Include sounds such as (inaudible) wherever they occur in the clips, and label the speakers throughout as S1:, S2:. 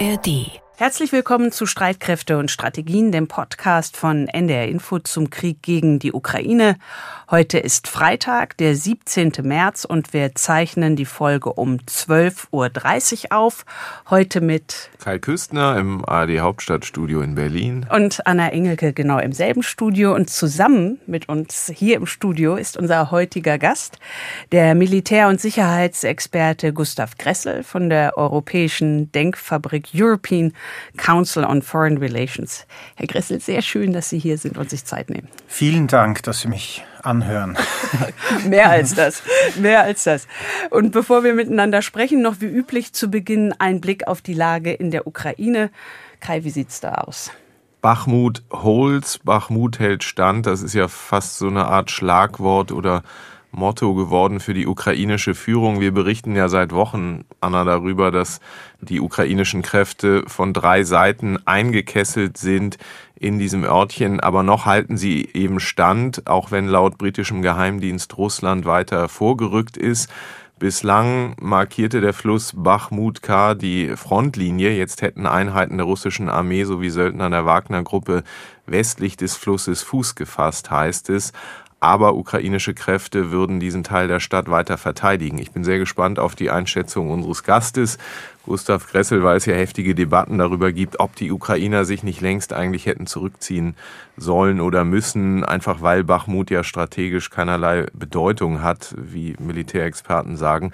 S1: ARD
S2: Herzlich willkommen zu Streitkräfte und Strategien, dem Podcast von NDR Info zum Krieg gegen die Ukraine. Heute ist Freitag, der 17. März und wir zeichnen die Folge um 12.30 Uhr auf. Heute mit
S3: Kai Küstner im ARD Hauptstadtstudio in Berlin.
S2: Und Anna Engelke genau im selben Studio. Und zusammen mit uns hier im Studio ist unser heutiger Gast, der Militär- und Sicherheitsexperte Gustav Gressel von der europäischen Denkfabrik European Council on Foreign Relations. Herr Gressel, sehr schön, dass Sie hier sind und sich Zeit nehmen.
S4: Vielen Dank, dass Sie mich anhören. (laughs)
S2: mehr als das, mehr als das. Und bevor wir miteinander sprechen, noch wie üblich zu Beginn ein Blick auf die Lage in der Ukraine. Kai, wie sieht's da aus?
S3: Bachmut holt's, Bachmut hält stand. Das ist ja fast so eine Art Schlagwort oder Motto geworden für die ukrainische Führung. Wir berichten ja seit Wochen, Anna, darüber, dass die ukrainischen Kräfte von drei Seiten eingekesselt sind in diesem Örtchen, aber noch halten sie eben stand, auch wenn laut britischem Geheimdienst Russland weiter vorgerückt ist. Bislang markierte der Fluss Bachmutka die Frontlinie. Jetzt hätten Einheiten der russischen Armee sowie Söldner der Wagner-Gruppe westlich des Flusses Fuß gefasst, heißt es aber ukrainische Kräfte würden diesen Teil der Stadt weiter verteidigen. Ich bin sehr gespannt auf die Einschätzung unseres Gastes. Gustav Gressel, weil es ja heftige Debatten darüber gibt, ob die Ukrainer sich nicht längst eigentlich hätten zurückziehen sollen oder müssen, einfach weil Bachmut ja strategisch keinerlei Bedeutung hat, wie Militärexperten sagen.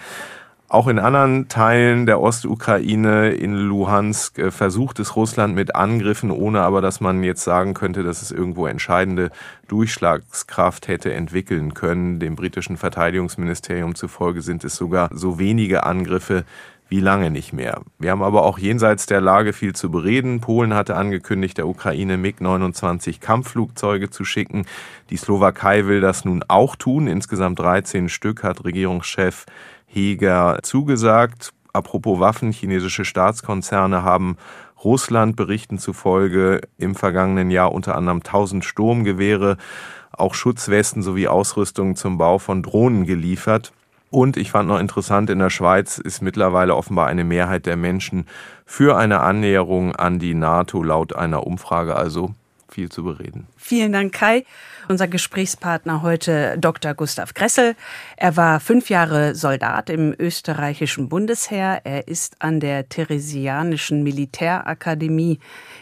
S3: Auch in anderen Teilen der Ostukraine, in Luhansk, äh, versucht es Russland mit Angriffen, ohne aber, dass man jetzt sagen könnte, dass es irgendwo entscheidende Durchschlagskraft hätte entwickeln können. Dem britischen Verteidigungsministerium zufolge sind es sogar so wenige Angriffe wie lange nicht mehr. Wir haben aber auch jenseits der Lage viel zu bereden. Polen hatte angekündigt, der Ukraine MiG-29 Kampfflugzeuge zu schicken. Die Slowakei will das nun auch tun. Insgesamt 13 Stück hat Regierungschef Heger zugesagt. Apropos Waffen, chinesische Staatskonzerne haben Russland Berichten zufolge im vergangenen Jahr unter anderem 1000 Sturmgewehre, auch Schutzwesten sowie Ausrüstung zum Bau von Drohnen geliefert. Und ich fand noch interessant, in der Schweiz ist mittlerweile offenbar eine Mehrheit der Menschen für eine Annäherung an die NATO laut einer Umfrage. Also viel zu bereden.
S2: Vielen Dank, Kai. Unser Gesprächspartner heute Dr. Gustav Gressel. Er war fünf Jahre Soldat im österreichischen Bundesheer. Er ist an der Theresianischen Militärakademie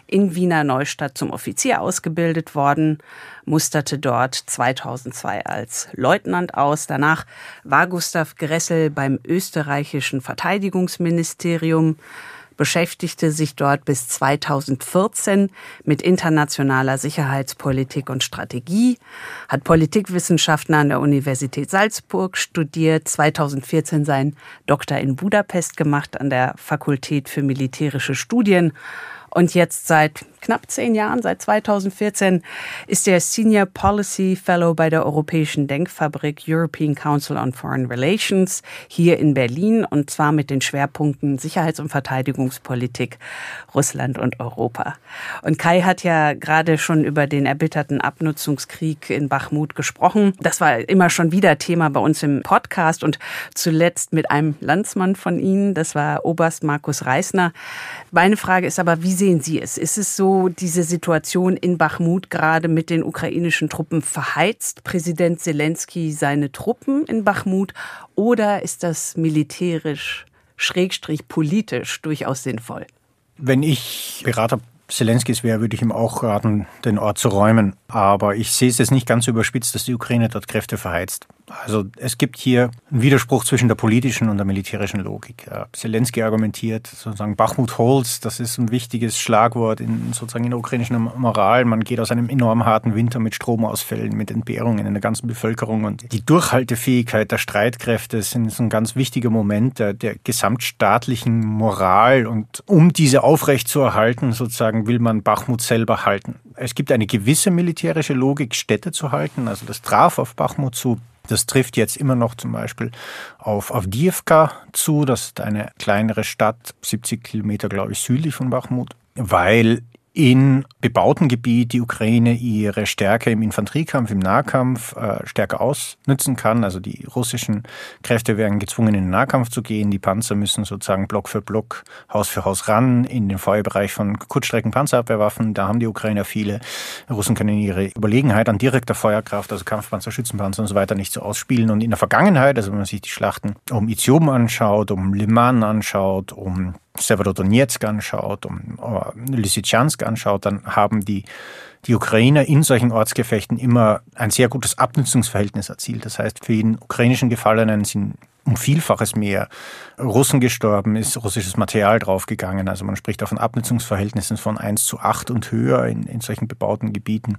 S2: in Wiener Neustadt zum Offizier ausgebildet worden, musterte dort 2002 als Leutnant aus. Danach war Gustav Gressel beim österreichischen Verteidigungsministerium beschäftigte sich dort bis 2014 mit internationaler Sicherheitspolitik und Strategie, hat Politikwissenschaften an der Universität Salzburg studiert, 2014 seinen Doktor in Budapest gemacht an der Fakultät für militärische Studien und jetzt seit knapp zehn Jahren, seit 2014, ist er Senior Policy Fellow bei der Europäischen Denkfabrik European Council on Foreign Relations hier in Berlin und zwar mit den Schwerpunkten Sicherheits- und Verteidigungspolitik, Russland und Europa. Und Kai hat ja gerade schon über den erbitterten Abnutzungskrieg in Bachmut gesprochen. Das war immer schon wieder Thema bei uns im Podcast und zuletzt mit einem Landsmann von Ihnen, das war Oberst Markus Reisner. Meine Frage ist aber, wie sehen Sie es? Ist es so, diese Situation in Bachmut gerade mit den ukrainischen Truppen verheizt Präsident Zelensky seine Truppen in Bachmut oder ist das militärisch, schrägstrich politisch durchaus sinnvoll?
S4: Wenn ich Berater Zelenskis wäre, würde ich ihm auch raten, den Ort zu räumen. Aber ich sehe es jetzt nicht ganz überspitzt, dass die Ukraine dort Kräfte verheizt. Also es gibt hier einen Widerspruch zwischen der politischen und der militärischen Logik. Zelensky argumentiert sozusagen Bachmut holds, das ist ein wichtiges Schlagwort in sozusagen in der ukrainischen Moral. Man geht aus einem enorm harten Winter mit Stromausfällen, mit Entbehrungen in der ganzen Bevölkerung und die Durchhaltefähigkeit der Streitkräfte sind ein ganz wichtiger Moment der, der gesamtstaatlichen Moral und um diese aufrechtzuerhalten, sozusagen will man Bachmut selber halten. Es gibt eine gewisse militärische Logik, Städte zu halten. Also das traf auf Bachmut zu. Das trifft jetzt immer noch zum Beispiel auf Avdiivka zu. Das ist eine kleinere Stadt, 70 Kilometer, glaube ich, südlich von Bachmut, weil in bebauten Gebiet die Ukraine ihre Stärke im Infanteriekampf, im Nahkampf äh, stärker ausnützen kann. Also die russischen Kräfte werden gezwungen, in den Nahkampf zu gehen. Die Panzer müssen sozusagen Block für Block, Haus für Haus ran in den Feuerbereich von Kurzstrecken Panzerabwehrwaffen. Da haben die Ukrainer viele. Russen können ihre Überlegenheit an direkter Feuerkraft, also Kampfpanzer, Schützenpanzer und so weiter nicht so ausspielen. Und in der Vergangenheit, also wenn man sich die Schlachten um Izium anschaut, um Liman anschaut, um Severodonetsk anschaut, äh, Lysychansk anschaut, dann haben die, die Ukrainer in solchen Ortsgefechten immer ein sehr gutes Abnutzungsverhältnis erzielt. Das heißt, für jeden ukrainischen Gefallenen sind um Vielfaches mehr Russen gestorben, ist russisches Material draufgegangen. Also man spricht auch von Abnutzungsverhältnissen von 1 zu 8 und höher in, in solchen bebauten Gebieten.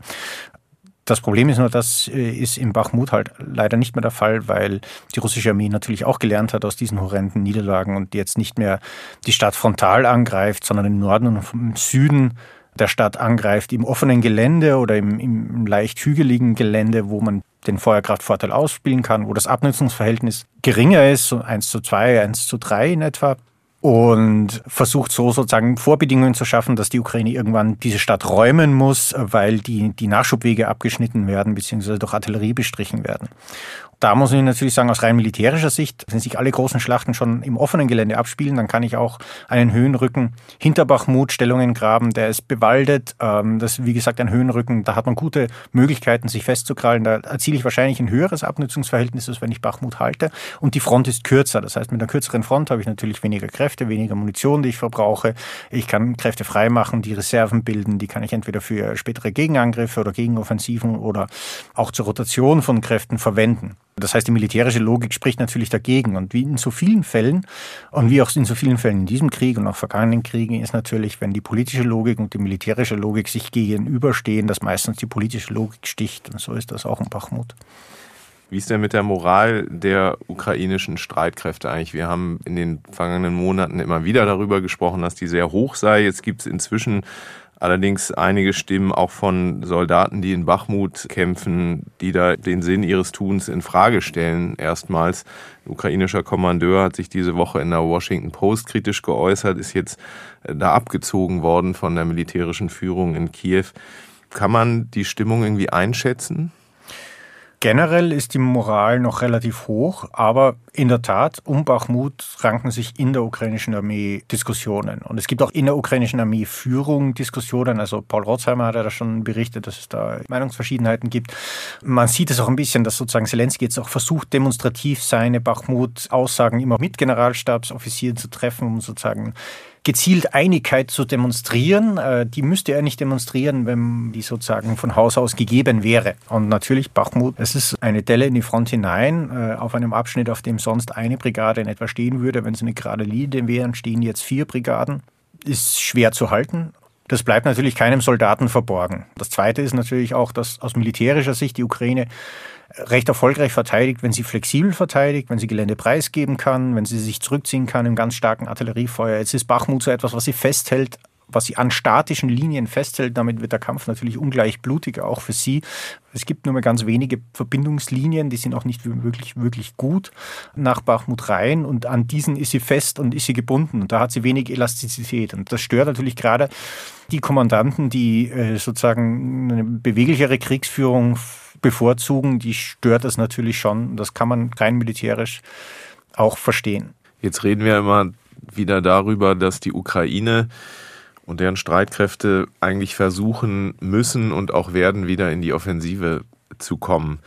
S4: Das Problem ist nur, das äh, ist im Bachmut halt leider nicht mehr der Fall, weil die russische Armee natürlich auch gelernt hat aus diesen horrenden Niederlagen und jetzt nicht mehr die Stadt frontal angreift, sondern im Norden und im Süden der Stadt angreift, im offenen Gelände oder im, im leicht hügeligen Gelände, wo man den Feuerkraftvorteil ausspielen kann, wo das Abnutzungsverhältnis geringer ist, so 1 zu 2, 1 zu 3 in etwa und versucht so sozusagen Vorbedingungen zu schaffen, dass die Ukraine irgendwann diese Stadt räumen muss, weil die, die Nachschubwege abgeschnitten werden bzw. durch Artillerie bestrichen werden. Da muss ich natürlich sagen, aus rein militärischer Sicht, wenn sich alle großen Schlachten schon im offenen Gelände abspielen, dann kann ich auch einen Höhenrücken hinter Bachmut Stellungen graben, der ist bewaldet. Ähm, das ist, wie gesagt, ein Höhenrücken, da hat man gute Möglichkeiten, sich festzukrallen. Da erziele ich wahrscheinlich ein höheres Abnutzungsverhältnis, als wenn ich Bachmut halte. Und die Front ist kürzer. Das heißt, mit einer kürzeren Front habe ich natürlich weniger Kräfte, weniger Munition, die ich verbrauche. Ich kann Kräfte freimachen, die Reserven bilden. Die kann ich entweder für spätere Gegenangriffe oder Gegenoffensiven oder auch zur Rotation von Kräften verwenden. Das heißt, die militärische Logik spricht natürlich dagegen. Und wie in so vielen Fällen, und wie auch in so vielen Fällen in diesem Krieg und auch vergangenen Kriegen, ist natürlich, wenn die politische Logik und die militärische Logik sich gegenüberstehen, dass meistens die politische Logik sticht. Und so ist das auch in Bachmut.
S3: Wie ist denn mit der Moral der ukrainischen Streitkräfte eigentlich? Wir haben in den vergangenen Monaten immer wieder darüber gesprochen, dass die sehr hoch sei. Jetzt gibt es inzwischen Allerdings einige Stimmen auch von Soldaten, die in Bachmut kämpfen, die da den Sinn ihres Tuns in Frage stellen. Erstmals ein ukrainischer Kommandeur hat sich diese Woche in der Washington Post kritisch geäußert, ist jetzt äh, da abgezogen worden von der militärischen Führung in Kiew. Kann man die Stimmung irgendwie einschätzen?
S4: Generell ist die Moral noch relativ hoch, aber in der Tat, um Bachmut ranken sich in der ukrainischen Armee Diskussionen. Und es gibt auch in der ukrainischen Armee Führung Diskussionen. Also Paul Rotzheimer hat ja da schon berichtet, dass es da Meinungsverschiedenheiten gibt. Man sieht es auch ein bisschen, dass sozusagen Zelensky jetzt auch versucht, demonstrativ seine Bachmut-Aussagen immer mit Generalstabsoffizieren zu treffen, um sozusagen gezielt Einigkeit zu demonstrieren. Äh, die müsste er nicht demonstrieren, wenn die sozusagen von Haus aus gegeben wäre. Und natürlich Bachmut, es ist eine Delle in die Front hinein, äh, auf einem Abschnitt, auf dem sonst eine Brigade in etwa stehen würde. Wenn es eine gerade Linie wären, stehen jetzt vier Brigaden. Ist schwer zu halten. Das bleibt natürlich keinem Soldaten verborgen. Das Zweite ist natürlich auch, dass aus militärischer Sicht die Ukraine recht erfolgreich verteidigt, wenn sie flexibel verteidigt, wenn sie Gelände preisgeben kann, wenn sie sich zurückziehen kann im ganz starken Artilleriefeuer. Jetzt ist Bachmut so etwas, was sie festhält, was sie an statischen Linien festhält. Damit wird der Kampf natürlich ungleich blutiger, auch für sie. Es gibt nur mehr ganz wenige Verbindungslinien, die sind auch nicht wirklich, wirklich gut nach Bachmut rein und an diesen ist sie fest und ist sie gebunden und da hat sie wenig Elastizität und das stört natürlich gerade die Kommandanten, die äh, sozusagen eine beweglichere Kriegsführung bevorzugen, die stört das natürlich schon. Das kann man rein militärisch auch verstehen.
S3: Jetzt reden wir immer wieder darüber, dass die Ukraine und deren Streitkräfte eigentlich versuchen müssen und auch werden, wieder in die Offensive zu kommen.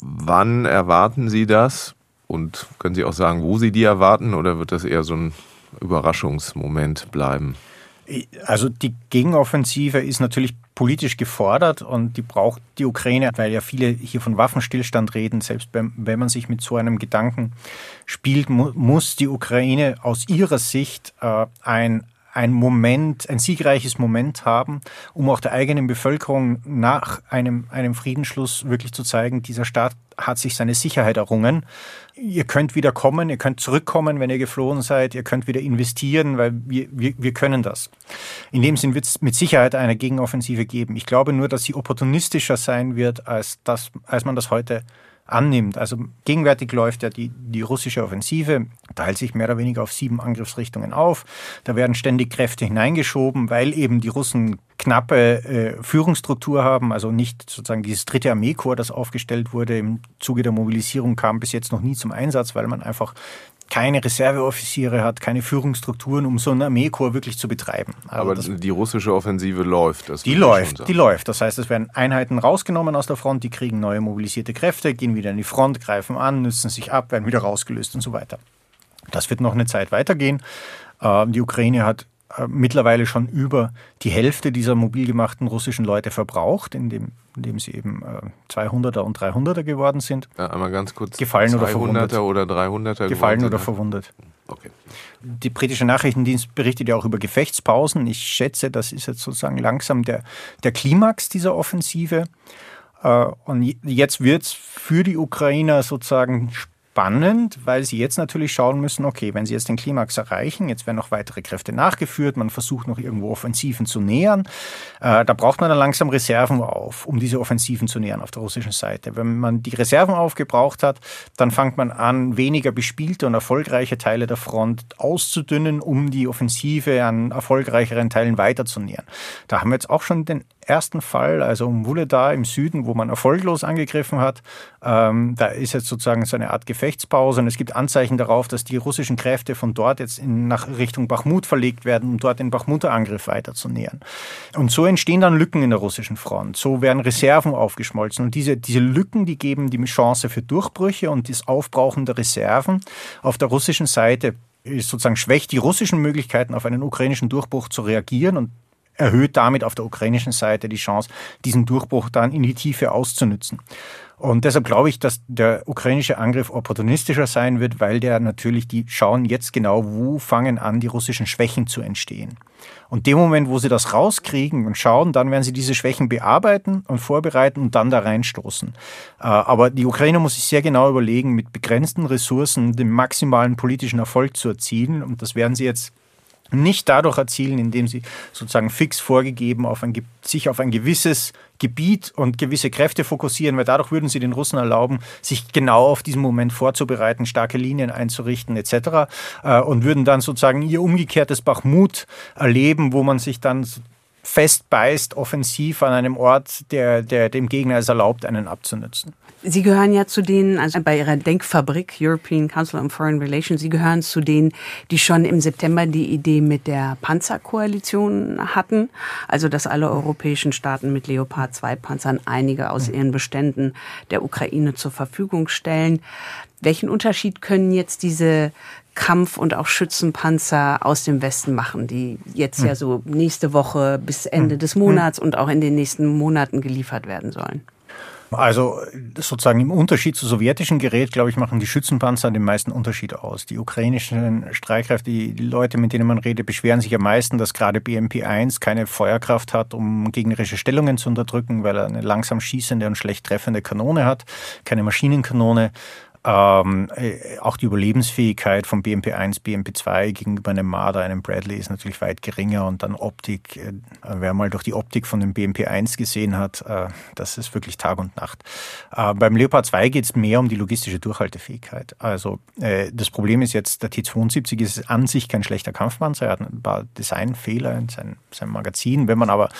S3: Wann erwarten Sie das? Und können Sie auch sagen, wo Sie die erwarten? Oder wird das eher so ein Überraschungsmoment bleiben?
S4: Also die Gegenoffensive ist natürlich politisch gefordert und die braucht die Ukraine, weil ja viele hier von Waffenstillstand reden. Selbst wenn man sich mit so einem Gedanken spielt, muss die Ukraine aus ihrer Sicht äh, ein ein Moment, ein siegreiches Moment haben, um auch der eigenen Bevölkerung nach einem, einem Friedensschluss wirklich zu zeigen, dieser Staat hat sich seine Sicherheit errungen. Ihr könnt wieder kommen, ihr könnt zurückkommen, wenn ihr geflohen seid, ihr könnt wieder investieren, weil wir, wir, wir können das. In dem Sinn wird es mit Sicherheit eine Gegenoffensive geben. Ich glaube nur, dass sie opportunistischer sein wird, als, das, als man das heute annimmt. Also gegenwärtig läuft ja die, die russische Offensive, teilt sich mehr oder weniger auf sieben Angriffsrichtungen auf. Da werden ständig Kräfte hineingeschoben, weil eben die Russen knappe äh, Führungsstruktur haben, also nicht sozusagen dieses dritte Armeekorps, das aufgestellt wurde im Zuge der Mobilisierung, kam bis jetzt noch nie zum Einsatz, weil man einfach keine Reserveoffiziere hat, keine Führungsstrukturen, um so ein Armeekorps wirklich zu betreiben.
S3: Also Aber die russische Offensive läuft.
S4: die läuft, die läuft. Das heißt, es werden Einheiten rausgenommen aus der Front, die kriegen neue mobilisierte Kräfte, gehen wieder in die Front, greifen an, nützen sich ab, werden wieder rausgelöst und so weiter. Das wird noch eine Zeit weitergehen. Ähm, die Ukraine hat äh, mittlerweile schon über die Hälfte dieser mobil gemachten russischen Leute verbraucht, indem, indem sie eben 200er äh, und 300er geworden sind.
S3: Ja, einmal ganz kurz.
S4: Gefallen oder verwundet.
S3: oder 300er
S4: Gefallen oder verwundet. Okay. Die britische Nachrichtendienst berichtet ja auch über Gefechtspausen. Ich schätze, das ist jetzt sozusagen langsam der, der Klimax dieser Offensive. Äh, und jetzt wird es für die Ukrainer sozusagen spannend, weil sie jetzt natürlich schauen müssen, okay, wenn sie jetzt den Klimax erreichen, jetzt werden noch weitere Kräfte nachgeführt, man versucht noch irgendwo Offensiven zu nähern, äh, da braucht man dann langsam Reserven auf, um diese Offensiven zu nähern auf der russischen Seite. Wenn man die Reserven aufgebraucht hat, dann fängt man an, weniger bespielte und erfolgreiche Teile der Front auszudünnen, um die Offensive an erfolgreicheren Teilen weiterzunähern. Da haben wir jetzt auch schon den ersten Fall, also um Wuledar im Süden, wo man erfolglos angegriffen hat. Ähm, da ist jetzt sozusagen so eine Art Gefechtspause und es gibt Anzeichen darauf, dass die russischen Kräfte von dort jetzt in, nach Richtung Bachmut verlegt werden, um dort den Bachmuter Angriff weiterzunähern. Und so entstehen dann Lücken in der russischen Front. So werden Reserven aufgeschmolzen und diese, diese Lücken, die geben die Chance für Durchbrüche und das Aufbrauchen der Reserven auf der russischen Seite ist sozusagen schwächt die russischen Möglichkeiten auf einen ukrainischen Durchbruch zu reagieren und erhöht damit auf der ukrainischen Seite die Chance, diesen Durchbruch dann in die Tiefe auszunützen. Und deshalb glaube ich, dass der ukrainische Angriff opportunistischer sein wird, weil der natürlich, die schauen jetzt genau, wo fangen an, die russischen Schwächen zu entstehen. Und dem Moment, wo sie das rauskriegen und schauen, dann werden sie diese Schwächen bearbeiten und vorbereiten und dann da reinstoßen. Äh, aber die Ukraine muss sich sehr genau überlegen, mit begrenzten Ressourcen den maximalen politischen Erfolg zu erzielen. Und das werden sie jetzt nicht dadurch erzielen, indem sie sozusagen fix vorgegeben auf ein, sich auf ein gewisses Gebiet und gewisse Kräfte fokussieren, weil dadurch würden sie den Russen erlauben, sich genau auf diesen Moment vorzubereiten, starke Linien einzurichten etc. Äh, und würden dann sozusagen ihr umgekehrtes Bachmut erleben, wo man sich dann festbeißt, offensiv an einem Ort, der, der dem Gegner es erlaubt, einen abzunützen.
S2: Sie gehören ja zu denen, also bei Ihrer Denkfabrik European Council on Foreign Relations, Sie gehören zu denen, die schon im September die Idee mit der Panzerkoalition hatten. Also, dass alle europäischen Staaten mit Leopard 2 Panzern einige aus ihren Beständen der Ukraine zur Verfügung stellen. Welchen Unterschied können jetzt diese Kampf- und auch Schützenpanzer aus dem Westen machen, die jetzt ja hm. so nächste Woche bis Ende hm. des Monats und auch in den nächsten Monaten geliefert werden sollen?
S4: Also sozusagen im Unterschied zu sowjetischen Gerät, glaube ich, machen die Schützenpanzer den meisten Unterschied aus. Die ukrainischen Streitkräfte, die, Leute, mit denen man redet, beschweren sich am meisten, dass gerade BMP-1 keine Feuerkraft hat, um gegnerische Stellungen zu unterdrücken, weil er eine langsam schießende und schlecht treffende Kanone hat, keine Maschinenkanone. Ähm, äh, auch die Überlebensfähigkeit von BMP1, BMP2 gegenüber einem Marder, einem Bradley ist natürlich weit geringer und dann Optik, äh, wer mal durch die Optik von dem BMP1 gesehen hat, äh, das ist wirklich Tag und Nacht. Äh, beim Leopard 2 geht es mehr um die logistische Durchhaltefähigkeit. Also äh, das Problem ist jetzt, der T-72 ist an sich kein schlechter Kampfpanzer, er hat ein paar Designfehler in seinem, seinem Magazin. Wenn man aber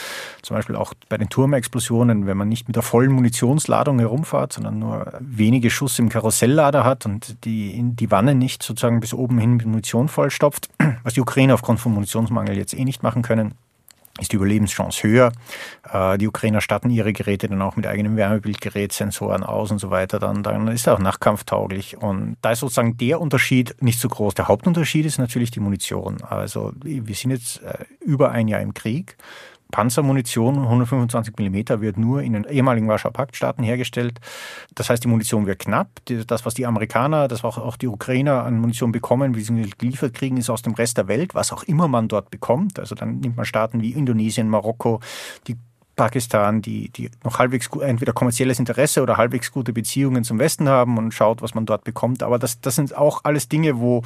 S4: zum Beispiel auch bei den Turmexplosionen, wenn man nicht mit der vollen Munitionsladung herumfahrt, sondern nur wenige Schuss im Karussell Schnelllader hat und die, die Wanne nicht sozusagen bis oben hin mit Munition vollstopft, (clears throat) was die Ukraine aufgrund von Munitionsmangel jetzt eh nicht machen können, ist die Überlebenschance höher. Äh, die Ukrainer statten ihre Geräte dann auch mit eigenem Wärmebildgerät, Sensoren aus und so weiter. Dann, dann ist er auch nachkampftauglich. Und da ist sozusagen der Unterschied nicht so groß. Der Hauptunterschied ist natürlich die Munition. Also wir sind jetzt äh, über ein Jahr im Krieg. Panzermunition 125 mm wird nur in den ehemaligen Warschauer Paktstaaten hergestellt. Das heißt, die Munition wird knapp. Das, was die Amerikaner, das was auch die Ukrainer an Munition bekommen, wie sie geliefert kriegen, ist aus dem Rest der Welt, was auch immer man dort bekommt. Also dann nimmt man Staaten wie Indonesien, Marokko, die Pakistan, die, die noch halbwegs gut, entweder kommerzielles Interesse oder halbwegs gute Beziehungen zum Westen haben und schaut, was man dort bekommt. Aber das, das sind auch alles Dinge, wo,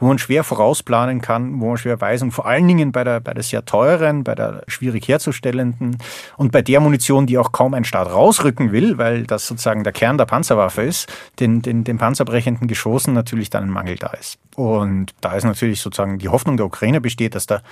S4: wo man schwer vorausplanen kann, wo man schwer weiß und vor allen Dingen bei der, bei der sehr teuren, bei der schwierig herzustellenden und bei der Munition, die auch kaum ein Staat rausrücken will, weil das sozusagen der Kern der Panzerwaffe ist, den, den, den panzerbrechenden Geschossen natürlich dann ein Mangel da ist. Und da ist natürlich sozusagen die Hoffnung der Ukraine besteht, dass der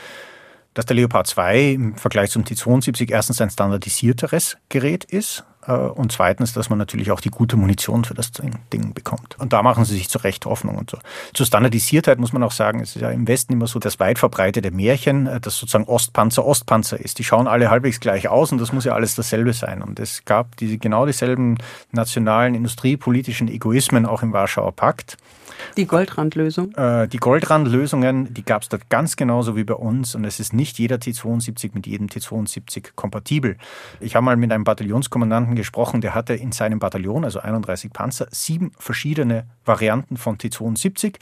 S4: dass der Leopard 2 im Vergleich zum T-72 erstens ein standardisierteres Gerät ist und zweitens, dass man natürlich auch die gute Munition für das Ding bekommt. Und da machen sie sich zu Recht Hoffnung und so. Zur Standardisiertheit muss man auch sagen, es ist ja im Westen immer so das weit verbreitete Märchen, äh, dass sozusagen Ostpanzer Ostpanzer ist. Die schauen alle halbwegs gleich aus und das muss ja alles dasselbe sein. Und es gab diese, genau dieselben nationalen industriepolitischen Egoismen auch im Warschauer Pakt.
S2: Die Goldrandlösung?
S4: Äh, die Goldrandlösungen, die gab es dort ganz genauso wie bei uns und es ist nicht jeder T-72 mit jedem T-72 kompatibel. Ich habe mal mit einem Bataillonskommandanten gesprochen, der hatte in seinem Bataillon, also 31 Panzer, sieben verschiedene Varianten von T-72,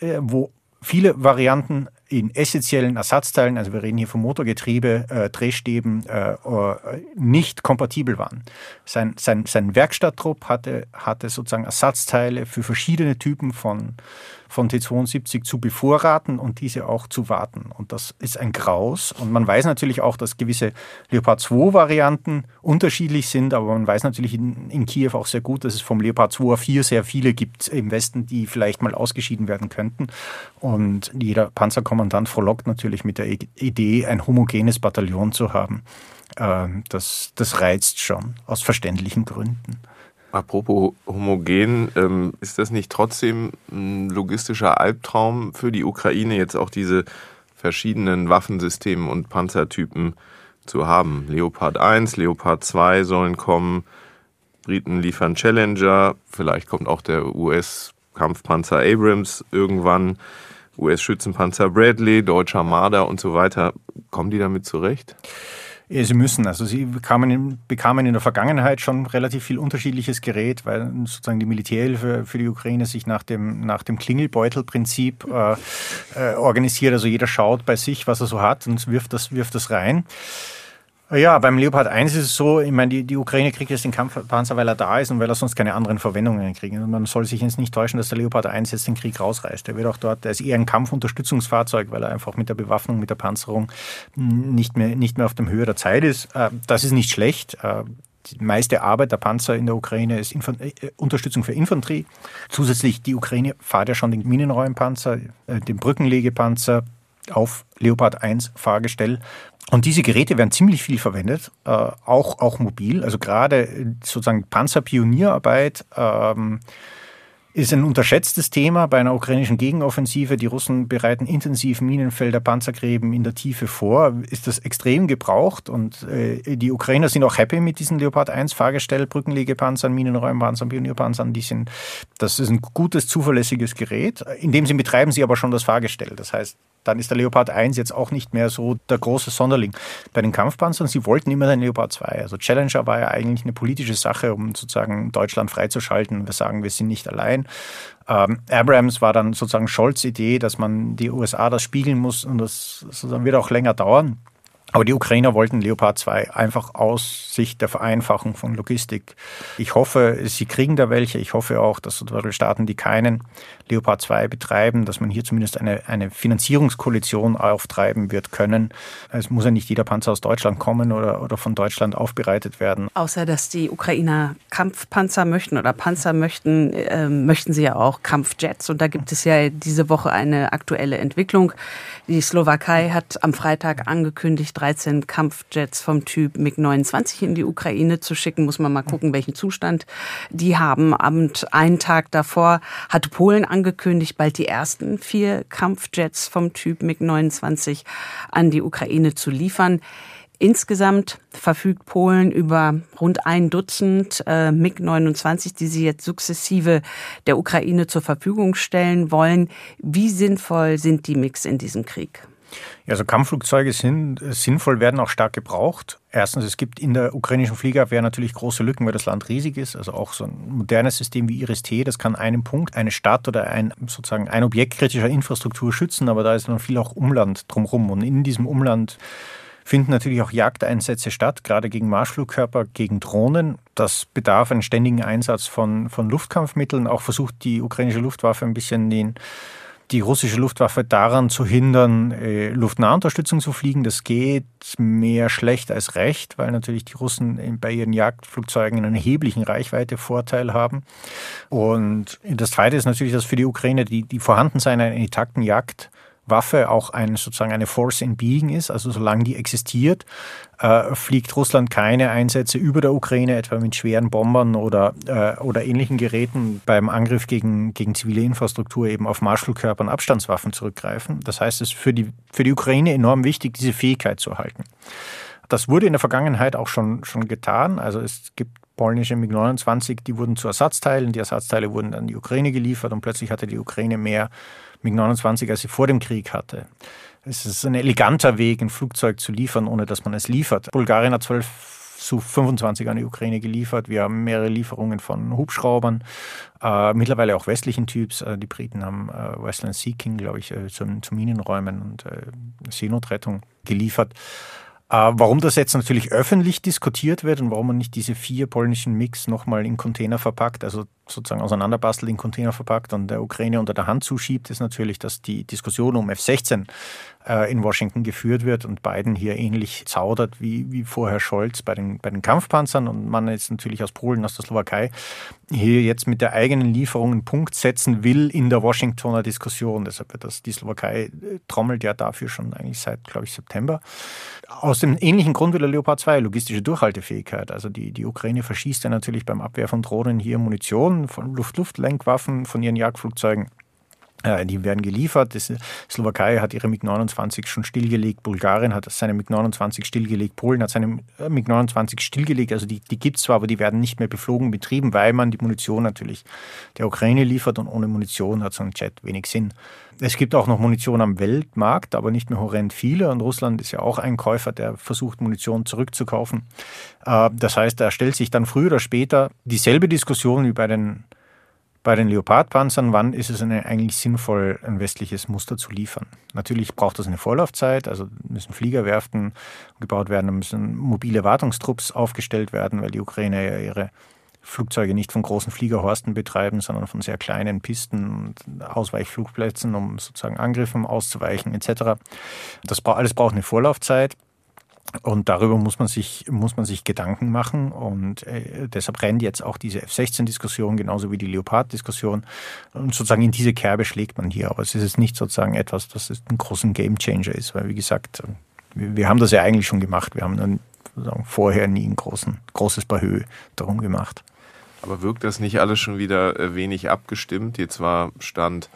S4: äh, wo viele Varianten in essentiellen Ersatzteilen, also wir reden hier vom Motorgetriebe, äh, Drehstäben, äh, äh, nicht kompatibel waren. Sein, sein, sein Werkstatttrupp hatte, hatte sozusagen Ersatzteile für verschiedene Typen von, von T72 zu bevorraten und diese auch zu warten. Und das ist ein Graus. Und man weiß natürlich auch, dass gewisse Leopard 2 Varianten unterschiedlich sind, aber man weiß natürlich in, in Kiew auch sehr gut, dass es vom Leopard 2 4 sehr viele gibt im Westen, die vielleicht mal ausgeschieden werden könnten. Und jeder Panzerkommandant frohlockt natürlich mit der Idee, ein homogenes Bataillon zu haben. Ähm, das, das reizt schon, aus verständlichen Gründen.
S3: Apropos homogen, ähm, ist das nicht trotzdem ein logistischer Albtraum für die Ukraine, jetzt auch diese verschiedenen Waffensysteme und Panzertypen zu haben? Leopard 1, Leopard 2 sollen kommen, Briten liefern Challenger, vielleicht kommt auch der US-Kampfpanzer Abrams irgendwann, US-Schützenpanzer Bradley, deutscher Marder und so weiter. Kommen die damit zurecht?
S4: Sie müssen. Also sie bekamen in, bekamen in der Vergangenheit schon relativ viel unterschiedliches Gerät, weil sozusagen die Militärhilfe für die Ukraine sich nach dem, nach dem Klingelbeutelprinzip äh, äh, organisiert. Also jeder schaut bei sich, was er so hat und wirft das, wirft das rein. Ja, beim Leopard 1 ist es so, ich meine, die, die Ukraine kriegt jetzt den Kampfpanzer, weil er da ist und weil er sonst keine anderen Verwendungen kriegt. Und man soll sich jetzt nicht täuschen, dass der Leopard 1 jetzt den Krieg rausreißt. Der wird auch dort, der ist eher ein Kampfunterstützungsfahrzeug, weil er einfach mit der Bewaffnung, mit der Panzerung nicht mehr, nicht mehr auf dem Höhe der Zeit ist. Äh, das ist nicht schlecht. Äh, die meiste Arbeit der Panzer in der Ukraine ist Infant äh, Unterstützung für Infanterie. Zusätzlich die Ukraine fährt ja schon den Minenräumpanzer, den Brückenlegepanzer auf Leopard 1 Fahrgestell und diese Geräte werden ziemlich viel verwendet, äh, auch, auch mobil. Also gerade sozusagen Panzerpionierarbeit ähm, ist ein unterschätztes Thema bei einer ukrainischen Gegenoffensive. Die Russen bereiten intensiv Minenfelder, Panzergräben in der Tiefe vor. Ist das extrem gebraucht und äh, die Ukrainer sind auch happy mit diesen Leopard 1 Fahrgestell, Brückenlegepanzern, Minenräumpanzern, Pionierpanzern. Die sind, das ist ein gutes, zuverlässiges Gerät. In dem sie betreiben sie aber schon das Fahrgestell. Das heißt, dann ist der Leopard 1 jetzt auch nicht mehr so der große Sonderling. Bei den Kampfpanzern, sie wollten immer den Leopard 2. Also Challenger war ja eigentlich eine politische Sache, um sozusagen Deutschland freizuschalten. Wir sagen, wir sind nicht allein. Ähm, Abrams war dann sozusagen Scholz' Idee, dass man die USA das spiegeln muss und das sozusagen wird auch länger dauern. Aber die Ukrainer wollten Leopard 2 einfach aus Sicht der Vereinfachung von Logistik. Ich hoffe, sie kriegen da welche. Ich hoffe auch, dass Staaten, die keinen Leopard 2 betreiben, dass man hier zumindest eine, eine Finanzierungskoalition auftreiben wird können. Es muss ja nicht jeder Panzer aus Deutschland kommen oder, oder von Deutschland aufbereitet werden.
S2: Außer dass die Ukrainer Kampfpanzer möchten oder Panzer möchten, äh, möchten sie ja auch Kampfjets. Und da gibt es ja diese Woche eine aktuelle Entwicklung. Die Slowakei hat am Freitag angekündigt, 13 Kampfjets vom Typ MiG-29 in die Ukraine zu schicken. Muss man mal gucken, welchen Zustand die haben. Und einen Tag davor hat Polen angekündigt, bald die ersten vier Kampfjets vom Typ MiG-29 an die Ukraine zu liefern. Insgesamt verfügt Polen über rund ein Dutzend äh, MiG-29, die sie jetzt sukzessive der Ukraine zur Verfügung stellen wollen. Wie sinnvoll sind die MiGs in diesem Krieg?
S4: Also Kampfflugzeuge sind sinnvoll, werden auch stark gebraucht. Erstens, es gibt in der ukrainischen Fliegerabwehr natürlich große Lücken, weil das Land riesig ist. Also auch so ein modernes System wie Iris-T, das kann einen Punkt, eine Stadt oder ein sozusagen ein Objekt kritischer Infrastruktur schützen, aber da ist noch viel auch Umland drumherum. Und in diesem Umland finden natürlich auch Jagdeinsätze statt, gerade gegen Marschflugkörper, gegen Drohnen. Das bedarf einen ständigen Einsatz von, von Luftkampfmitteln. Auch versucht die ukrainische Luftwaffe ein bisschen den die russische Luftwaffe daran zu hindern, äh, Luftnahunterstützung zu fliegen. Das geht mehr schlecht als recht, weil natürlich die Russen bei ihren Jagdflugzeugen einen erheblichen Reichweitevorteil haben. Und das Zweite ist natürlich, dass für die Ukraine die, die Vorhandensein einer intakten Jagd Waffe auch ein, sozusagen eine Force in Being ist. Also solange die existiert, äh, fliegt Russland keine Einsätze über der Ukraine, etwa mit schweren Bombern oder, äh, oder ähnlichen Geräten beim Angriff gegen, gegen zivile Infrastruktur eben auf Marschflugkörpern Abstandswaffen zurückgreifen. Das heißt, es ist für die, für die Ukraine enorm wichtig, diese Fähigkeit zu erhalten. Das wurde in der Vergangenheit auch schon, schon getan. Also es gibt polnische MiG-29, die wurden zu Ersatzteilen. Die Ersatzteile wurden an die Ukraine geliefert und plötzlich hatte die Ukraine mehr MiG-29, als sie vor dem Krieg hatte. Es ist ein eleganter Weg, ein Flugzeug zu liefern, ohne dass man es liefert. Bulgarien hat zwölf Su-25 an die Ukraine geliefert. Wir haben mehrere Lieferungen von Hubschraubern, äh, mittlerweile auch westlichen Typs. Äh, die Briten haben äh, Westland Sea King, glaube ich, äh, zum, zum Minenräumen und äh, Seenotrettung geliefert. Äh, warum das jetzt natürlich öffentlich diskutiert wird und warum man nicht diese vier polnischen Mix nochmal in Container verpackt, also sozusagen auseinanderbastelt, in Container verpackt und der Ukraine unter der Hand zuschiebt, ist natürlich, dass die Diskussion um F-16 äh, in Washington geführt wird und Biden hier ähnlich zaudert wie, wie vorher Scholz bei den, bei den Kampfpanzern und man jetzt natürlich aus Polen, aus der Slowakei hier jetzt mit der eigenen Lieferung einen Punkt setzen will in der Washingtoner Diskussion. Deshalb wird das, die Slowakei äh, trommelt ja dafür schon eigentlich seit, glaube ich, September. Aus dem ähnlichen Grund will der Leopard 2 logistische Durchhaltefähigkeit. Also die, die Ukraine verschießt ja natürlich beim Abwehr von Drohnen hier Munition von Luft-Luft-Lenkwaffen von ihren Jagdflugzeugen. Äh, die werden geliefert. Die Slowakei hat ihre MiG-29 schon stillgelegt, Bulgarien hat seine MiG-29 stillgelegt, Polen hat seine äh, MiG-29 stillgelegt. Also die, die gibt es zwar, aber die werden nicht mehr beflogen, betrieben, weil man die Munition natürlich der Ukraine liefert und ohne Munition hat so ein Jet wenig Sinn. Es gibt auch noch Munition am Weltmarkt, aber nicht mehr horrend viele. Und Russland ist ja auch ein Käufer, der versucht, Munition zurückzukaufen. Äh, das heißt, da stellt sich dann früher oder später dieselbe Diskussion wie bei den bei den Leopardpanzern, wann ist es eigentlich sinnvoll, ein westliches Muster zu liefern? Natürlich braucht das eine Vorlaufzeit, also müssen Fliegerwerften gebaut werden, müssen mobile Wartungstrupps aufgestellt werden, weil die Ukraine ja ihre Flugzeuge nicht von großen Fliegerhorsten betreiben, sondern von sehr kleinen Pisten und Ausweichflugplätzen, um sozusagen Angriffen auszuweichen etc. Das alles braucht eine Vorlaufzeit. Und darüber muss man sich, muss man sich Gedanken machen. Und äh, deshalb rennt jetzt auch diese F-16-Diskussion, genauso wie die Leopard-Diskussion. Und sozusagen in diese Kerbe schlägt man hier. Aber es ist nicht sozusagen etwas, das ein großen Gamechanger ist. Weil, wie gesagt, wir, wir, haben das ja eigentlich schon gemacht. Wir haben dann vorher nie ein großen, großes Bahö darum gemacht.
S3: Aber wirkt das nicht alles schon wieder äh, wenig abgestimmt? Jetzt war Stand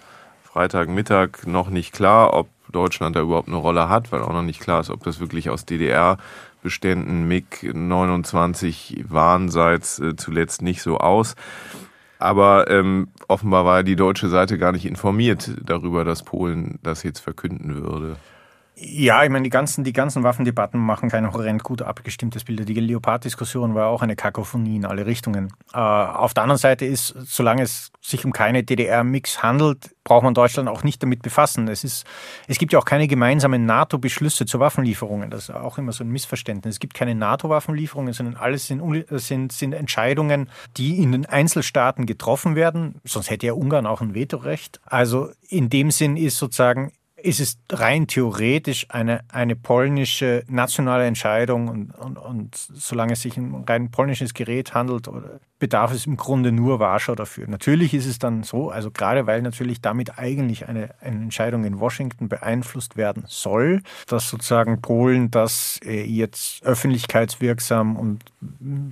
S3: Freitagmittag noch nicht klar, ob Deutschland da überhaupt eine Rolle hat, weil auch noch nicht klar ist, ob das wirklich aus DDR-Beständen MiG-29 waren, seit äh, zuletzt nicht so aus. Aber ähm, offenbar war die deutsche Seite gar nicht informiert darüber, dass Polen das jetzt verkünden würde.
S4: Ja, ich meine, die ganzen, die ganzen Waffendebatten machen kein horrend gut abgestimmtes Bild. Die Leopard-Diskussion war auch eine Kakophonie in alle Richtungen. Äh, auf der anderen Seite ist, solange es sich um keine DDR-Mix handelt, braucht man Deutschland auch nicht damit befassen. Es, ist, es gibt ja auch keine gemeinsamen NATO-Beschlüsse zu Waffenlieferungen. Das ist auch immer so ein Missverständnis. Es gibt keine NATO-Waffenlieferungen, sondern alles sind, sind, sind Entscheidungen, die in den Einzelstaaten getroffen werden. Sonst hätte ja Ungarn auch ein Vetorecht. Also in dem Sinn ist sozusagen ist es rein theoretisch eine, eine polnische nationale Entscheidung und, und, und solange es sich um ein rein polnisches Gerät handelt, bedarf es im Grunde nur Warschau dafür. Natürlich ist es dann so, also gerade weil natürlich damit eigentlich eine, eine Entscheidung in Washington beeinflusst werden soll, dass sozusagen Polen das äh, jetzt öffentlichkeitswirksam und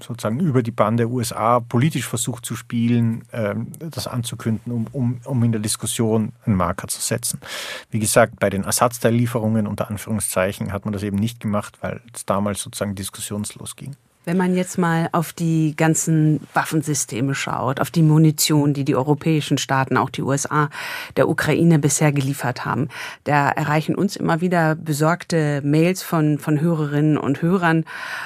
S4: sozusagen über die Bande USA politisch versucht zu spielen, ähm, das anzukünden, um, um, um in der Diskussion einen Marker zu setzen. Wie gesagt, bei den Ersatzteillieferungen unter Anführungszeichen hat man das eben nicht gemacht, weil es damals sozusagen diskussionslos ging.
S2: Wenn man jetzt mal auf die ganzen Waffensysteme schaut, auf die Munition, die die europäischen Staaten, auch die USA, der Ukraine bisher geliefert haben, da erreichen uns immer wieder besorgte Mails von, von Hörerinnen und Hörern,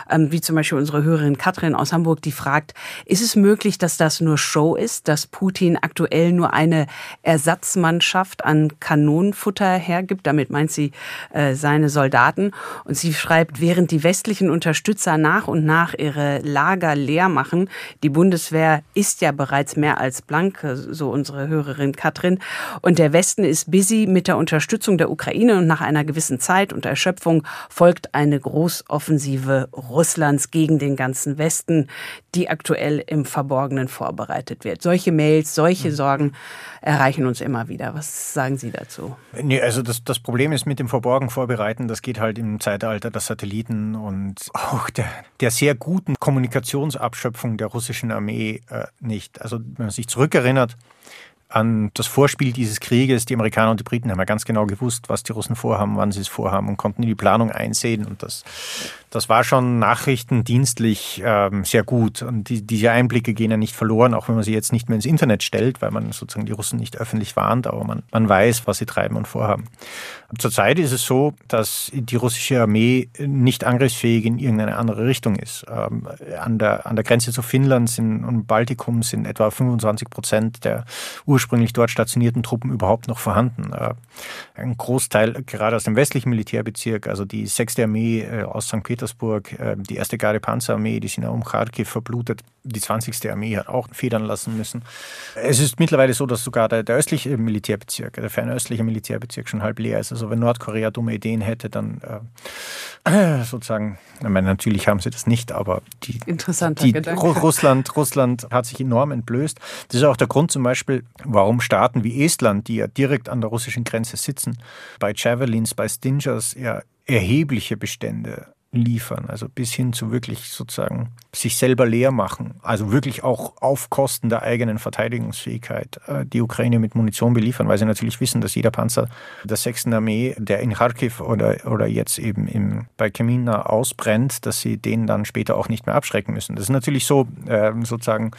S2: ähm, wie zum Beispiel unsere Hörerin Katrin aus Hamburg, die fragt, ist es möglich, dass das nur Show ist, dass Putin aktuell nur eine Ersatzmannschaft an Kanonenfutter hergibt? Damit meint sie äh, seine Soldaten. Und sie schreibt, während die westlichen Unterstützer nach und nach ihre Lager leer machen. Die Bundeswehr ist ja bereits mehr als blank, so unsere Hörerin Katrin. Und der Westen ist busy mit der Unterstützung der Ukraine und nach einer gewissen Zeit und Erschöpfung folgt eine Großoffensive Russlands gegen den ganzen Westen, die aktuell im Verborgenen vorbereitet wird. Solche Mails, solche hm. Sorgen erreichen uns immer wieder. Was sagen Sie dazu?
S4: Nee, also das, das Problem ist mit dem Verborgen vorbereiten, das geht halt im Zeitalter der Satelliten und auch der, der sehr guten Kommunikationsabschöpfung der russischen Armee äh, nicht. Also wenn man sich zurückerinnert, an das Vorspiel dieses Krieges. Die Amerikaner und die Briten haben ja ganz genau gewusst, was die Russen vorhaben, wann sie es vorhaben und konnten in die Planung einsehen. Und das, das war schon nachrichtendienstlich ähm, sehr gut. Und die, diese Einblicke gehen ja nicht verloren, auch wenn man sie jetzt nicht mehr ins Internet stellt, weil man sozusagen die Russen nicht öffentlich warnt, aber man, man weiß, was sie treiben und vorhaben. Zurzeit ist es so, dass die russische Armee nicht angriffsfähig in irgendeine andere Richtung ist. Ähm, an, der, an der Grenze zu Finnland sind, und Baltikum sind etwa 25 Prozent der ursprünglich dort stationierten Truppen überhaupt noch vorhanden. Äh, ein Großteil gerade aus dem westlichen Militärbezirk, also die 6. Armee äh, aus St. Petersburg, äh, die 1. Garde Panzerarmee, die sind ja um Kharkiv verblutet. Die 20. Armee hat auch federn lassen müssen. Es ist mittlerweile so, dass sogar der, der östliche Militärbezirk, der fernöstliche Militärbezirk schon halb leer ist. Also wenn Nordkorea dumme Ideen hätte, dann äh, (clears throat) sozusagen, ich meine, natürlich haben sie das nicht, aber die, die Russland, Russland hat sich enorm entblößt. Das ist auch der Grund zum Beispiel, warum Staaten wie Estland, die ja direkt an der russischen Grenze sitzen, bei Javelins, bei Stingers ja erhebliche Bestände liefern, also bis hin zu wirklich sozusagen sich selber leer machen, also wirklich auch auf Kosten der eigenen Verteidigungsfähigkeit äh, die Ukraine mit Munition beliefern, weil sie natürlich wissen, dass jeder Panzer der 6. Armee, der in Kharkiv oder, oder jetzt eben im, bei Kemina ausbrennt, dass sie den dann später auch nicht mehr abschrecken müssen. Das ist natürlich so, äh, sozusagen,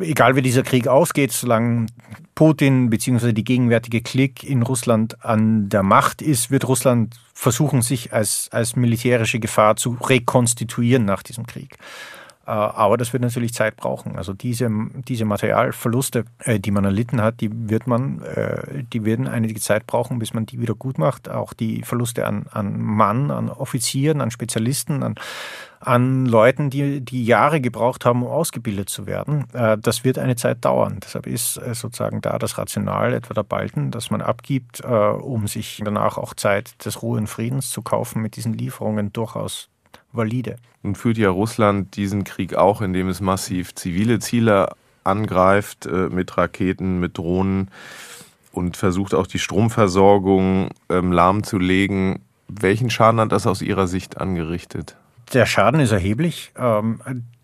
S4: egal wie dieser Krieg ausgeht, solange Putin bzw. die gegenwärtige Klick in Russland an der Macht ist, wird Russland versuchen, sich als, als militärische Gefahr zu rekonstituieren nach diesem Krieg. Äh, aber das wird natürlich Zeit brauchen. Also diese, diese Materialverluste, äh, die man erlitten hat, die wird man, äh, die werden einige Zeit brauchen, bis man die wieder gut macht. Auch die Verluste an, an Mann, an Offizieren, an Spezialisten, an, an Leuten, die, die Jahre gebraucht haben, um ausgebildet zu werden. Das wird eine Zeit dauern. Deshalb ist sozusagen da das Rational etwa der Balken, dass man abgibt, um sich danach auch Zeit des Ruhe und Friedens zu kaufen, mit diesen Lieferungen durchaus valide.
S3: Nun führt ja Russland diesen Krieg auch, indem es massiv zivile Ziele angreift äh, mit Raketen, mit Drohnen und versucht auch die Stromversorgung ähm, lahmzulegen. Welchen Schaden hat das aus Ihrer Sicht angerichtet?
S4: Der Schaden ist erheblich.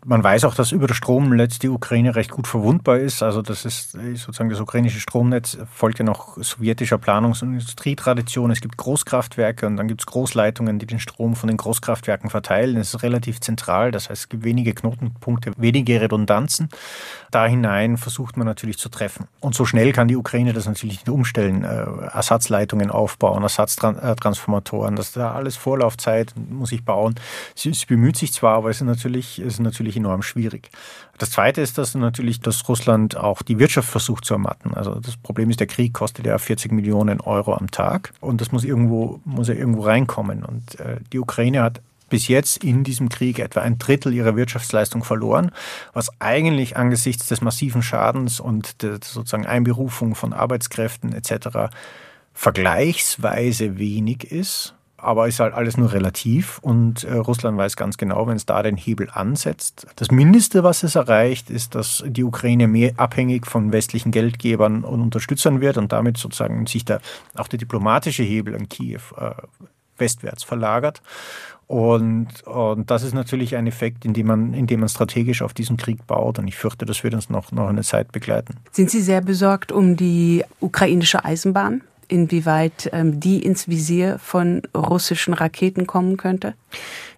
S4: Man weiß auch, dass über das Stromnetz die Ukraine recht gut verwundbar ist. Also das ist sozusagen das ukrainische Stromnetz folgt ja noch sowjetischer Planungs- und Industrietradition. Es gibt Großkraftwerke und dann gibt es Großleitungen, die den Strom von den Großkraftwerken verteilen. Es ist relativ zentral, das heißt es gibt wenige Knotenpunkte, wenige Redundanzen. Da hinein versucht man natürlich zu treffen. Und so schnell kann die Ukraine das natürlich nicht umstellen. Äh, Ersatzleitungen aufbauen, Ersatztransformatoren, das ist da alles Vorlaufzeit, muss ich bauen. Sie, sie bemüht sich zwar, aber es ist natürlich, es ist natürlich enorm schwierig. Das Zweite ist, dass natürlich, dass Russland auch die Wirtschaft versucht zu ermatten. Also das Problem ist, der Krieg kostet ja 40 Millionen Euro am Tag und das muss irgendwo, muss ja irgendwo reinkommen. Und äh, die Ukraine hat bis jetzt in diesem Krieg etwa ein Drittel ihrer Wirtschaftsleistung verloren, was eigentlich angesichts des massiven Schadens und der sozusagen Einberufung von Arbeitskräften etc. vergleichsweise wenig ist. Aber ist halt alles nur relativ und äh, Russland weiß ganz genau, wenn es da den Hebel ansetzt. Das Mindeste, was es erreicht, ist, dass die Ukraine mehr abhängig von westlichen Geldgebern und Unterstützern wird und damit sozusagen sich da auch der diplomatische Hebel an Kiew äh, westwärts verlagert. Und, und das ist natürlich ein Effekt, in dem, man, in dem man strategisch auf diesen Krieg baut. Und ich fürchte, das wird uns noch, noch eine Zeit begleiten.
S2: Sind Sie sehr besorgt um die ukrainische Eisenbahn? Inwieweit ähm, die ins Visier von russischen Raketen kommen könnte?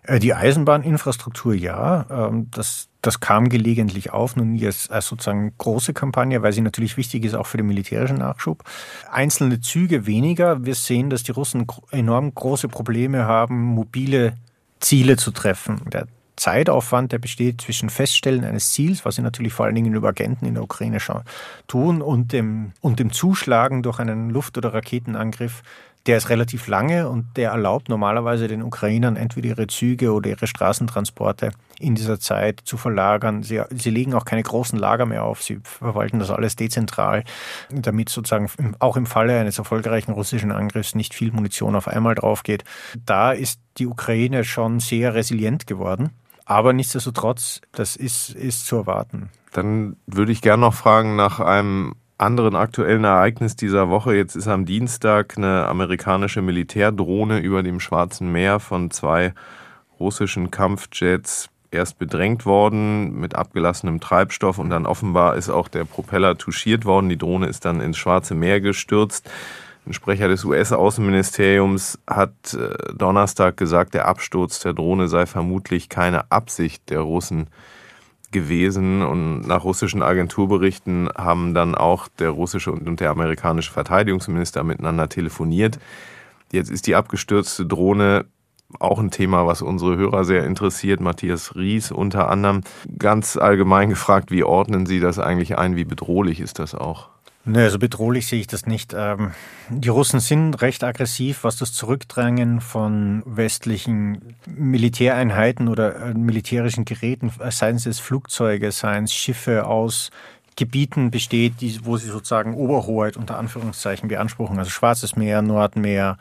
S4: Äh, die Eisenbahninfrastruktur ja, ähm, das, das kam gelegentlich auf, nun als, als sozusagen große Kampagne, weil sie natürlich wichtig ist auch für den militärischen Nachschub. Einzelne Züge weniger. Wir sehen, dass die Russen enorm große Probleme haben, mobile Ziele zu treffen. Der Zeitaufwand, der besteht zwischen Feststellen eines Ziels, was sie natürlich vor allen Dingen über Agenten in der Ukraine schon tun, und dem, und dem Zuschlagen durch einen Luft- oder Raketenangriff der ist relativ lange und der erlaubt normalerweise den Ukrainern entweder ihre Züge oder ihre Straßentransporte in dieser Zeit zu verlagern. Sie, sie legen auch keine großen Lager mehr auf, sie verwalten das alles dezentral, damit sozusagen auch im Falle eines erfolgreichen russischen Angriffs nicht viel Munition auf einmal drauf geht. Da ist die Ukraine schon sehr resilient geworden. Aber nichtsdestotrotz, das ist, ist zu erwarten.
S3: Dann würde ich gerne noch fragen nach einem anderen aktuellen Ereignis dieser Woche. Jetzt ist am Dienstag eine amerikanische Militärdrohne über dem Schwarzen Meer von zwei russischen Kampfjets erst bedrängt worden mit abgelassenem Treibstoff und dann offenbar ist auch der Propeller touchiert worden. Die Drohne ist dann ins Schwarze Meer gestürzt. Ein Sprecher des US-Außenministeriums hat äh, Donnerstag gesagt, der Absturz der Drohne sei vermutlich keine Absicht der Russen gewesen und nach russischen Agenturberichten haben dann auch der russische und der amerikanische Verteidigungsminister miteinander telefoniert. Jetzt ist die abgestürzte Drohne auch ein Thema, was unsere Hörer sehr interessiert. Matthias Ries unter anderem. Ganz allgemein gefragt, wie ordnen Sie das eigentlich ein? Wie bedrohlich ist das auch?
S4: Nö, so bedrohlich sehe ich das nicht. Ähm, die Russen sind recht aggressiv, was das Zurückdrängen von westlichen Militäreinheiten oder äh, militärischen Geräten, seien es Flugzeuge, seien es Schiffe aus Gebieten besteht, wo sie sozusagen Oberhoheit unter Anführungszeichen beanspruchen, also Schwarzes Meer, Nordmeer,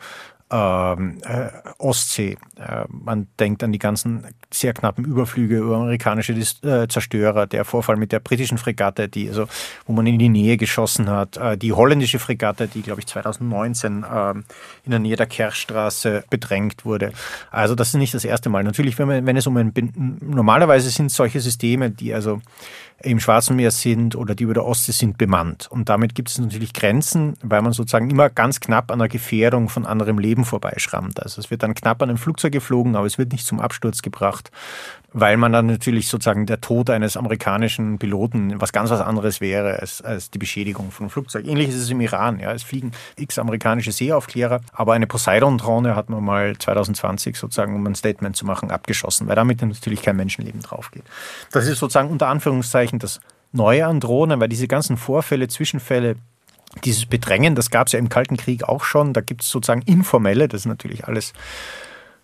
S4: ähm, äh, Ostsee. Äh, man denkt an die ganzen sehr knappen Überflüge über amerikanische äh, Zerstörer, der Vorfall mit der britischen Fregatte, die also, wo man in die Nähe geschossen hat, äh, die holländische Fregatte, die glaube ich 2019 ähm, in der Nähe der Kerchstraße bedrängt wurde. Also das ist nicht das erste Mal. Natürlich, wenn, man, wenn es um ein normalerweise sind solche Systeme, die also im Schwarzen Meer sind oder die über der Ostsee sind, bemannt. Und damit gibt es natürlich Grenzen, weil man sozusagen immer ganz knapp an der Gefährdung von anderem Leben vorbeischrammt. Also es wird dann knapp an ein Flugzeug geflogen, aber es wird nicht zum Absturz gebracht weil man dann natürlich sozusagen der Tod eines amerikanischen Piloten was ganz was anderes wäre als, als die Beschädigung von einem Flugzeug. Ähnlich ist es im Iran. Ja. Es fliegen x amerikanische Seeaufklärer, aber eine Poseidon-Drohne hat man mal 2020 sozusagen, um ein Statement zu machen, abgeschossen, weil damit natürlich kein Menschenleben draufgeht. Das ist sozusagen unter Anführungszeichen das Neue an Drohnen, weil diese ganzen Vorfälle, Zwischenfälle, dieses Bedrängen, das gab es ja im Kalten Krieg auch schon. Da gibt es sozusagen informelle, das ist natürlich alles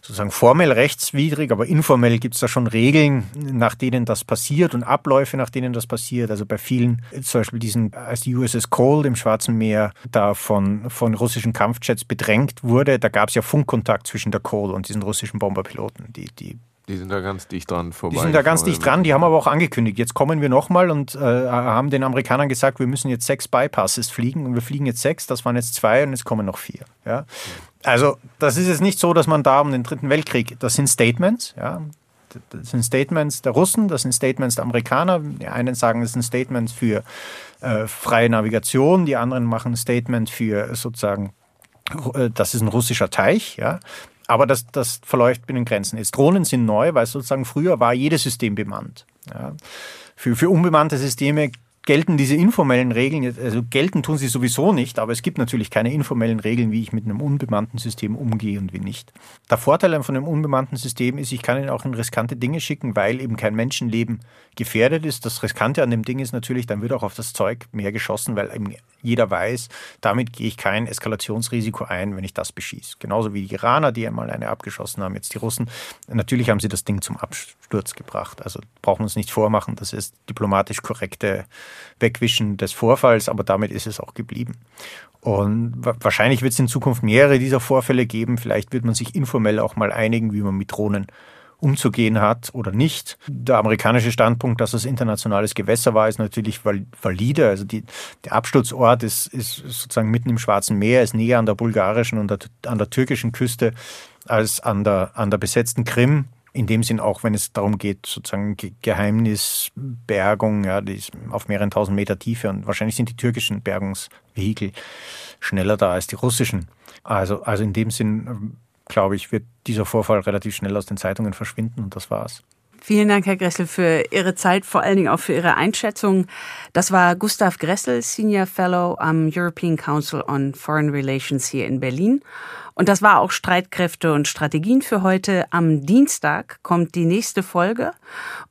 S4: sozusagen formell rechtswidrig, aber informell gibt es da schon Regeln, nach denen das passiert und Abläufe, nach denen das passiert. Also bei vielen, zum Beispiel diesen, als die USS Cole im Schwarzen Meer da von, von russischen Kampfjets bedrängt wurde, da gab es ja Funkkontakt zwischen der Cole und diesen russischen Bomberpiloten, die, die
S3: die sind da ganz dicht dran vorbei.
S4: Die sind da ganz dicht dran, die haben aber auch angekündigt, jetzt kommen wir nochmal und äh, haben den Amerikanern gesagt, wir müssen jetzt sechs Bypasses fliegen und wir fliegen jetzt sechs, das waren jetzt zwei und jetzt kommen noch vier. Ja? Also das ist jetzt nicht so, dass man da um den Dritten Weltkrieg, das sind Statements, ja? das sind Statements der Russen, das sind Statements der Amerikaner. Die einen sagen, das sind Statements für äh, freie Navigation, die anderen machen ein Statement für sozusagen, äh, das ist ein russischer Teich, ja. Aber das, das verläuft binnen Grenzen. Jetzt Drohnen sind neu, weil sozusagen früher war jedes System bemannt. Ja. Für, für unbemannte Systeme gelten diese informellen Regeln, also gelten tun sie sowieso nicht, aber es gibt natürlich keine informellen Regeln, wie ich mit einem unbemannten System umgehe und wie nicht. Der Vorteil von einem unbemannten System ist, ich kann ihn auch in riskante Dinge schicken, weil eben kein Menschenleben gefährdet ist. Das Riskante an dem Ding ist natürlich, dann wird auch auf das Zeug mehr geschossen, weil eben jeder weiß, damit gehe ich kein Eskalationsrisiko ein, wenn ich das beschieße. Genauso wie die Iraner, die einmal eine abgeschossen haben, jetzt die Russen. Natürlich haben sie das Ding zum Absturz gebracht. Also brauchen wir uns nicht vormachen, das ist diplomatisch korrekte Wegwischen des Vorfalls, aber damit ist es auch geblieben. Und wahrscheinlich wird es in Zukunft mehrere dieser Vorfälle geben. Vielleicht wird man sich informell auch mal einigen, wie man mit Drohnen umzugehen hat oder nicht. Der amerikanische Standpunkt, dass es internationales Gewässer war, ist natürlich valide. Also die, der Absturzort ist, ist sozusagen mitten im Schwarzen Meer, ist näher an der bulgarischen und der, an der türkischen Küste als an der, an der besetzten Krim in dem Sinn auch, wenn es darum geht, sozusagen Geheimnisbergung, ja, die ist auf mehreren tausend Meter Tiefe und wahrscheinlich sind die türkischen Bergungsvehikel schneller da als die russischen. Also, also in dem Sinn glaube ich, wird dieser Vorfall relativ schnell aus den Zeitungen verschwinden und das war's.
S2: Vielen Dank, Herr Gressel, für Ihre Zeit, vor allen Dingen auch für Ihre Einschätzung. Das war Gustav Gressel, Senior Fellow am European Council on Foreign Relations hier in Berlin. Und das war auch Streitkräfte und Strategien für heute. Am Dienstag kommt die nächste Folge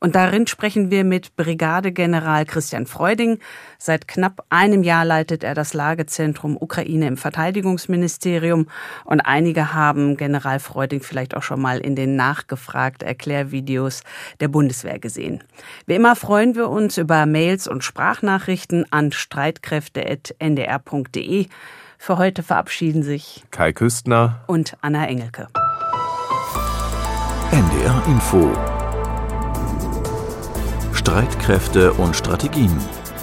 S2: und darin sprechen wir mit Brigadegeneral Christian Freuding. Seit knapp einem Jahr leitet er das Lagezentrum Ukraine im Verteidigungsministerium und einige haben General Freuding vielleicht auch schon mal in den nachgefragt Erklärvideos der Bundeswehr gesehen. Wie immer freuen wir uns über Mails und Sprachnachrichten an streitkräfte.ndr.de. Für heute verabschieden sich
S3: Kai Küstner
S2: und Anna Engelke.
S1: NDR Info Streitkräfte und Strategien.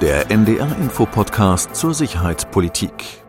S1: Der NDR Info Podcast zur Sicherheitspolitik.